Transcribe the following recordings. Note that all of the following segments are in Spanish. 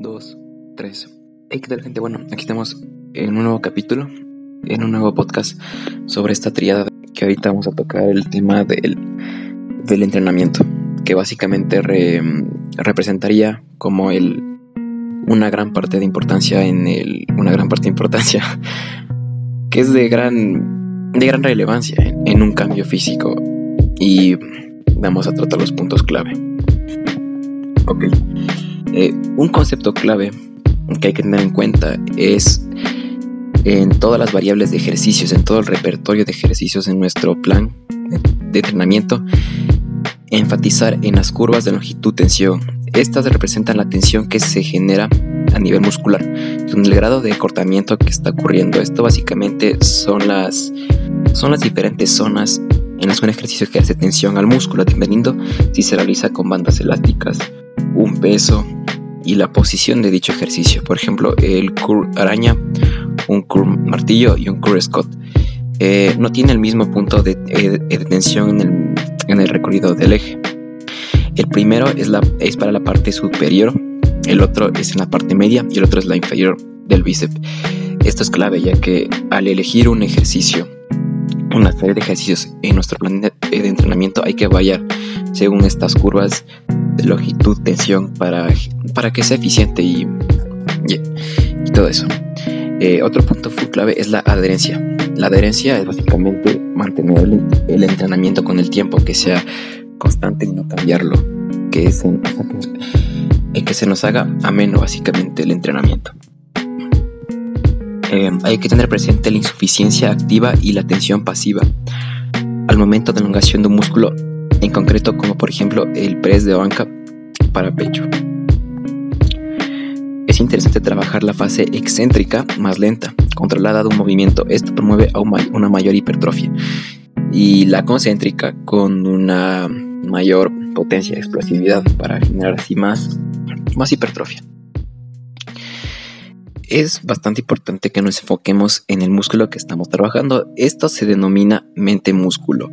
2, 3. Hey, ¿qué tal, gente? Bueno, aquí estamos en un nuevo capítulo, en un nuevo podcast sobre esta triada que ahorita vamos a tocar el tema del, del entrenamiento, que básicamente representaría como el, una gran parte de importancia en el, una gran parte de importancia, que es de gran, de gran relevancia en, en un cambio físico y vamos a tratar los puntos clave. Ok. Eh, un concepto clave que hay que tener en cuenta es en todas las variables de ejercicios, en todo el repertorio de ejercicios en nuestro plan de entrenamiento, enfatizar en las curvas de longitud-tensión. Estas representan la tensión que se genera a nivel muscular, con el grado de cortamiento que está ocurriendo. Esto básicamente son las, son las diferentes zonas en las que un ejercicio que hace tensión al músculo, dependiendo si se realiza con bandas elásticas, un peso, y la posición de dicho ejercicio. Por ejemplo, el curl araña, un curl martillo y un curl scott. Eh, no tiene el mismo punto de, eh, tensión en el, recorrido del eje. El primero es, la, es para la parte superior, el otro es en la parte media y el otro es la inferior del bíceps. Esto es clave ya que al elegir un ejercicio, una serie de ejercicios en nuestro plan de, de entrenamiento hay que variar según estas curvas longitud, tensión, para, para que sea eficiente y, todo eso. Eh, otro punto clave es la adherencia. La adherencia es básicamente mantener el, entrenamiento con el tiempo, que sea constante y no cambiarlo, que, se, que, que se nos haga ameno básicamente el entrenamiento. Eh, hay que tener presente la insuficiencia activa y la tensión pasiva. Al momento de elongación de un músculo, en concreto como por ejemplo el press de banca para pecho. Es interesante trabajar la fase excéntrica más lenta, controlada de un movimiento. Esto promueve una mayor hipertrofia. Y la concéntrica con una mayor potencia de explosividad para generar así más, más hipertrofia. Es bastante importante que nos enfoquemos en el músculo que estamos trabajando. Esto se denomina mente-músculo.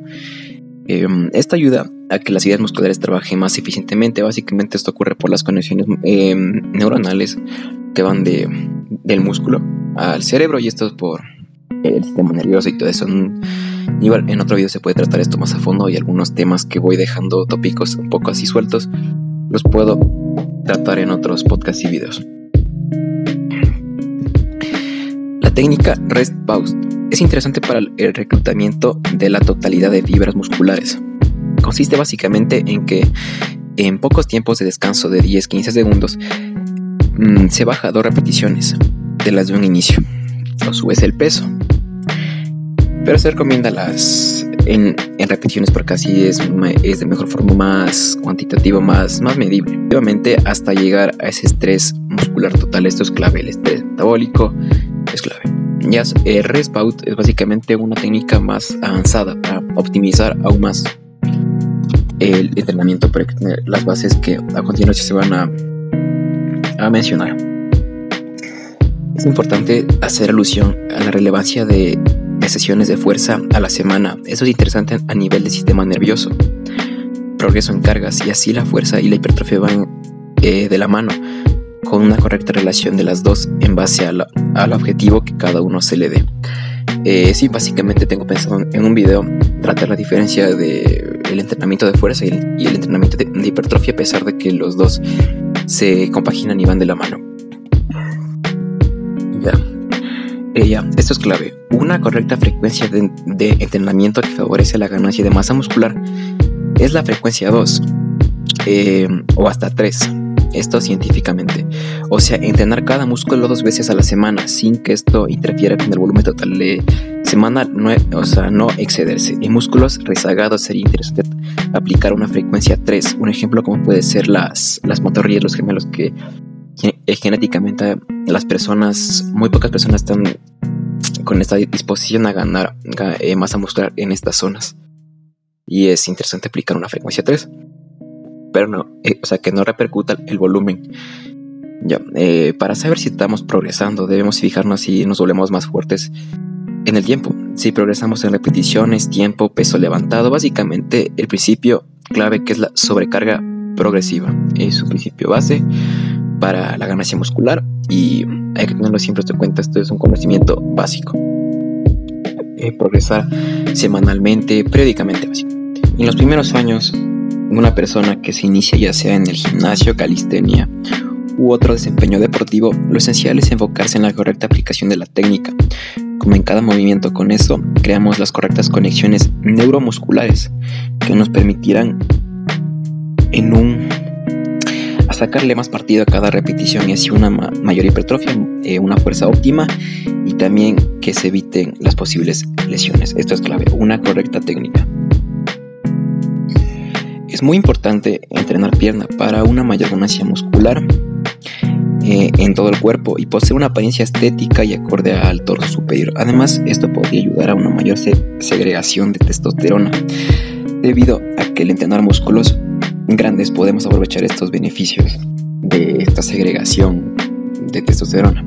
Em, esto ayuda a que las ideas musculares trabajen más eficientemente. Básicamente esto ocurre por las conexiones em, neuronales que van de, del músculo al cerebro y esto es por el sistema nervioso y todo eso. Igual en otro video se puede tratar esto más a fondo y algunos temas que voy dejando tópicos un poco así sueltos los puedo tratar en otros podcasts y videos. La técnica Rest Pause es interesante para el reclutamiento de la totalidad de fibras musculares. Consiste básicamente en que en pocos tiempos de descanso de 10-15 segundos mm, se baja dos repeticiones de las de un inicio o subes el peso. Pero se recomienda las en, repeticiones porque así es, es de mejor forma más cuantitativo, más, más medible. Obviamente hasta llegar a ese estrés muscular total. Esto es clave, el estrés metabólico es clave. Ya eh, Respaut es básicamente una técnica más avanzada para optimizar aún más el entrenamiento para tener las bases que a continuación se van a, a mencionar. Es importante hacer alusión a la relevancia de, sesiones de fuerza a la semana. Eso es interesante a nivel del sistema nervioso. Progreso en cargas y así la fuerza y la hipertrofia van eh, de la mano con una correcta relación de las dos en base al objetivo que cada uno se le dé. Eh, sí, básicamente tengo pensado en un video tratar la diferencia de el entrenamiento de fuerza y el, entrenamiento de, hipertrofia a pesar de que los dos se compaginan y van de la mano. Ya. Eh, esto es clave. Una correcta frecuencia de, de entrenamiento que favorece la ganancia de masa muscular es la frecuencia 2 eh, o hasta 3 esto científicamente. O sea, entrenar cada músculo dos veces a la semana sin que esto interfiera con el volumen total de semana, no, o sea, no excederse. En músculos rezagados sería interesante aplicar una frecuencia 3. Un ejemplo como puede ser las, las motorrillas, los gemelos que eh, genéticamente las personas, muy pocas personas están con esta disposición a ganar eh, masa muscular en estas zonas. Y es interesante aplicar una frecuencia 3 no, eh, o sea, que no repercuta el volumen. Ya, eh, para saber si estamos progresando, debemos fijarnos si nos volvemos más fuertes en el tiempo. Si progresamos en repeticiones, tiempo, peso levantado, básicamente el principio clave que es la sobrecarga progresiva. Es su principio base. para la ganancia muscular y hay que tenerlo siempre en cuenta, esto es un conocimiento básico. Eh, progresar semanalmente, periódicamente En los primeros años, una persona que se inicia ya sea en el gimnasio, calistenia u otro desempeño deportivo, lo esencial es enfocarse en la correcta aplicación de la técnica. Como en cada movimiento con eso, creamos las correctas conexiones neuromusculares que nos permitirán en un sacarle más partido a cada repetición y así una mayor hipertrofia, eh, una fuerza óptima y también que se eviten las posibles lesiones. Esto es clave, una correcta técnica. Es muy importante entrenar pierna para una mayor ganancia muscular eh, en todo el cuerpo y poseer una apariencia estética y acorde al torso superior. Además, esto podría ayudar a una mayor segregación de testosterona debido a que el entrenar músculos grandes podemos aprovechar estos beneficios de esta segregación de testosterona.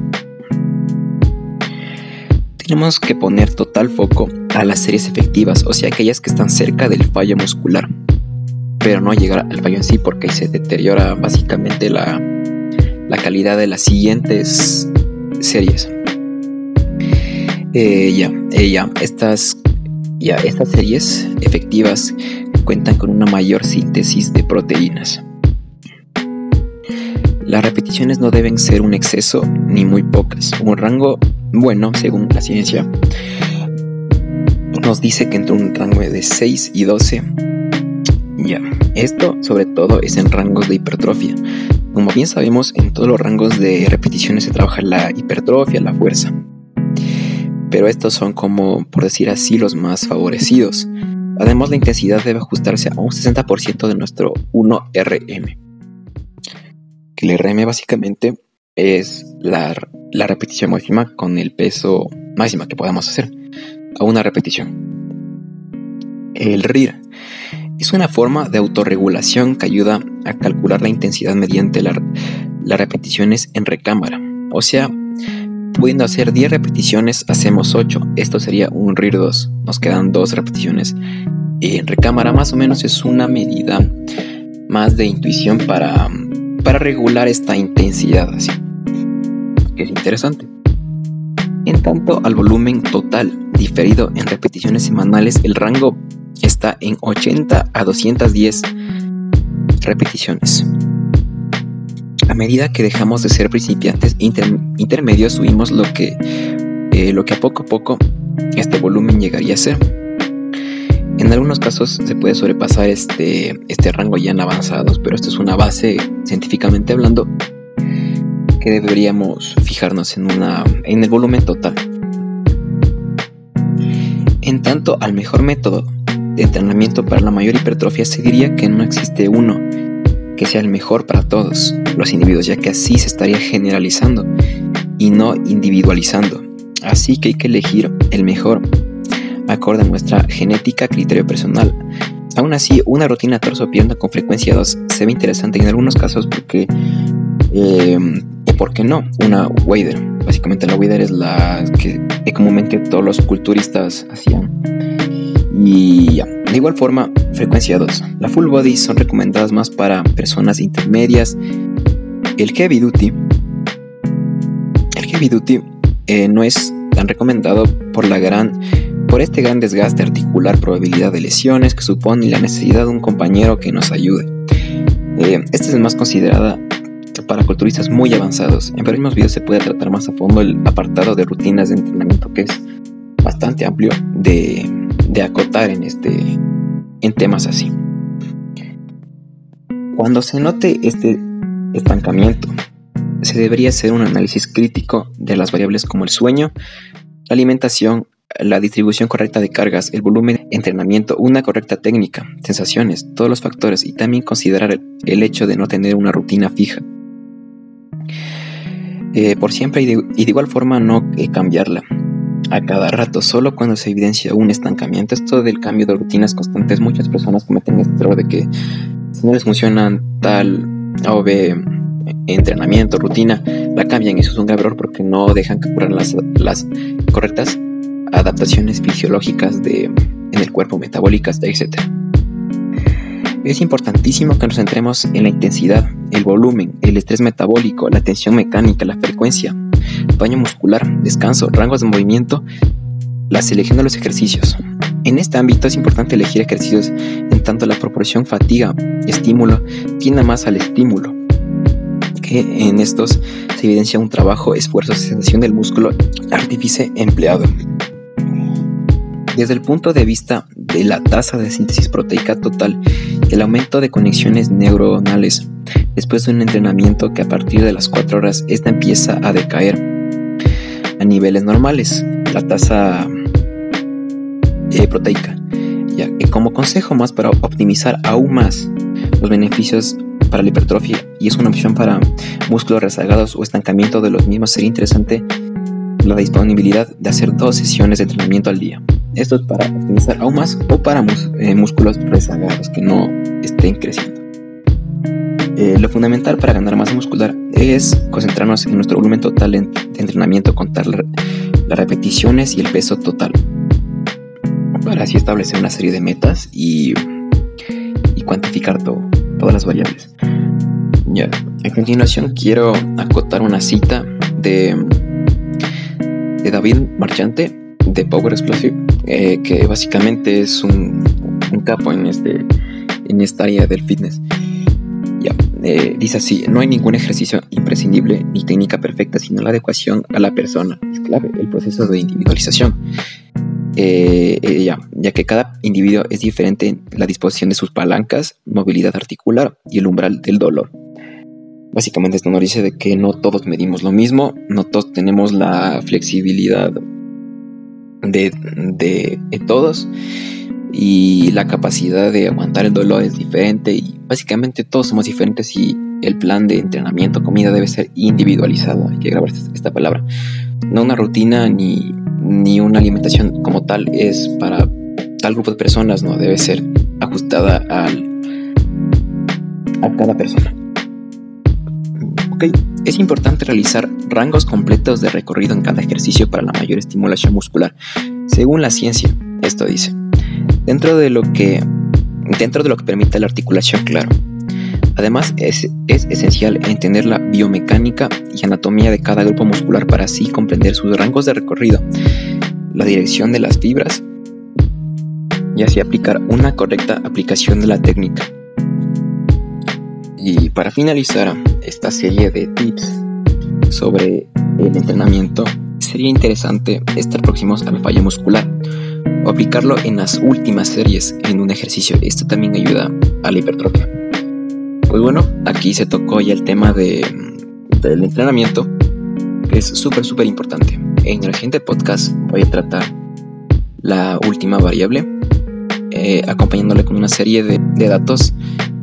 Tenemos que poner total foco a las series efectivas, o sea, aquellas que están cerca del fallo muscular, pero no llegar al fallo en sí porque se deteriora básicamente la, la calidad de las siguientes series. Eh, ya, eh, ya, estas, ya, estas series efectivas cuentan con una mayor síntesis de proteínas. Las repeticiones no deben ser un exceso ni muy pocas. Un rango bueno, según la ciencia, nos dice que entre un rango de 6 y 12. Esto sobre todo es en rangos de hipertrofia. Como bien sabemos, en todos los rangos de repeticiones se trabaja la hipertrofia, la fuerza. Pero estos son como, por decir así, los más favorecidos. Además, la intensidad debe ajustarse a un 60% de nuestro 1RM. Que el RM básicamente es la, repetición máxima con el peso máximo que podamos hacer a una repetición. El RIR es una forma de autorregulación que ayuda a calcular la intensidad mediante las repeticiones en recámara. O sea, pudiendo hacer 10 repeticiones, hacemos 8. Esto sería un RIR 2. Nos quedan 2 repeticiones en recámara. Más o menos es una medida más de intuición para, para regular esta intensidad. Así. Que es interesante. En tanto al volumen total diferido en repeticiones semanales, el rango está en 80 a 210 repeticiones. A medida que dejamos de ser principiantes intermedios, subimos lo que, eh, lo que a poco a poco este volumen llegaría a ser. En algunos casos se puede sobrepasar este, este rango ya en avanzados, pero esto es una base científicamente hablando que deberíamos fijarnos en, una, en el volumen total. En tanto al mejor método entrenamiento para la mayor hipertrofia se diría que no existe uno que sea el mejor para todos los individuos, ya que así se estaría generalizando y no individualizando. Así que hay que elegir el mejor acorde a nuestra genética, criterio personal. Aún así, una rutina torso-pierna con frecuencia 2 se ve interesante en algunos casos porque, eh, ¿por qué no? Una wader. Básicamente la wader es la que comúnmente todos los culturistas hacían. Y ya, de igual forma, frecuencia 2. La full body son recomendadas más para personas intermedias. El heavy duty. El heavy duty eh, no es tan recomendado por la gran por este gran desgaste articular, probabilidad de lesiones que supone la necesidad de un compañero que nos ayude. Eh, esta es más considerada para culturistas muy avanzados. En próximos videos se puede tratar más a fondo el apartado de rutinas de entrenamiento que es bastante amplio de de acotar en, este, en temas así. Cuando se note este estancamiento, se debería hacer un análisis crítico de las variables como el sueño, la alimentación, la distribución correcta de cargas, el volumen entrenamiento, una correcta técnica, sensaciones, todos los factores y también considerar el hecho de no tener una rutina fija. Eh, por siempre y de, igual forma no eh, cambiarla a cada rato, solo cuando se evidencia un estancamiento. Esto del cambio de rutinas constantes, muchas personas cometen este error de que si no les funcionan tal B entrenamiento, rutina, la cambian. Eso es un grave error porque no dejan que ocurran las, las correctas adaptaciones fisiológicas de, en el cuerpo, metabólicas, etc. Es importantísimo que nos centremos en la intensidad el volumen, el estrés metabólico, la tensión mecánica, la frecuencia, daño muscular, descanso, rangos de movimiento, la selección de los ejercicios. En este ámbito es importante elegir ejercicios en tanto la proporción fatiga-estímulo tienda más al estímulo, que en estos se evidencia un trabajo, esfuerzo, sensación del músculo artífice empleado. Desde el punto de vista de la tasa de síntesis proteica total, el aumento de conexiones neuronales después de un entrenamiento que a partir de las 4 horas esta empieza a decaer a niveles normales, la tasa eh, proteica. Ya, y como consejo más para optimizar aún más los beneficios para la hipertrofia y es una opción para músculos rezagados o estancamiento de los mismos, sería interesante la disponibilidad de hacer dos sesiones de entrenamiento al día. Esto es para optimizar aún más o para eh, músculos rezagados que no estén creciendo. Eh, lo fundamental para ganar masa muscular es concentrarnos en nuestro volumen total de entrenamiento, contar las repeticiones y el peso total, para así establecer una serie de metas y, cuantificar todo, todas las variables. Ya, a continuación quiero acotar una cita de, de David Marchante de Power Explosive, eh, que básicamente es un, un capo en, este, en esta área del fitness. Eh, dice así, no hay ningún ejercicio imprescindible ni técnica perfecta, sino la adecuación a la persona. Es clave el proceso de individualización. Eh, eh, ya, ya, que cada individuo es diferente en la disposición de sus palancas, movilidad articular y el umbral del dolor. Básicamente esto nos dice de que no todos medimos lo mismo, no todos tenemos la flexibilidad de, de todos y la capacidad de aguantar el dolor es diferente y básicamente todos somos diferentes y el plan de entrenamiento, comida debe ser individualizado, hay que grabar esta palabra. No una rutina ni, ni una alimentación como tal es para tal grupo de personas, no debe ser ajustada al, a cada persona. Ok, es importante realizar rangos completos de recorrido en cada ejercicio para la mayor estimulación muscular, según la ciencia, esto dice dentro de lo que, dentro de lo que permite la articulación, claro. Además, es, es, esencial entender la biomecánica y anatomía de cada grupo muscular para así comprender sus rangos de recorrido, la dirección de las fibras y así aplicar una correcta aplicación de la técnica. Y para finalizar esta serie de tips sobre el entrenamiento, sería interesante estar próximos a la falla muscular o aplicarlo en las últimas series en un ejercicio. Esto también ayuda a la hipertrofia. Pues bueno, aquí se tocó ya el tema de, del entrenamiento, que es súper, súper importante. En el siguiente podcast voy a tratar la última variable, eh, acompañándole con una serie de, datos,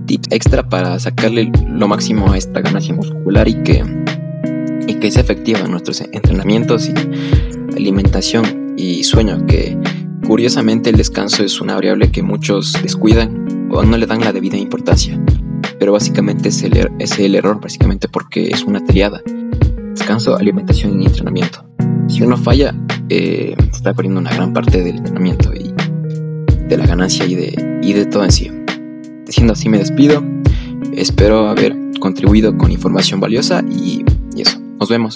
tips extra para sacarle lo máximo a esta ganancia muscular y que, y que efectiva en nuestros entrenamientos y alimentación y sueño, que Curiosamente, el descanso es una variable que muchos descuidan o no le dan la debida importancia, pero básicamente es el, er-, es el error, básicamente porque es una triada: descanso, alimentación y entrenamiento. Si uno falla, eh, está perdiendo una gran parte del entrenamiento y de la ganancia y de, y de todo en sí. Siendo así, me despido. Espero haber contribuido con información valiosa y, y eso. Nos vemos.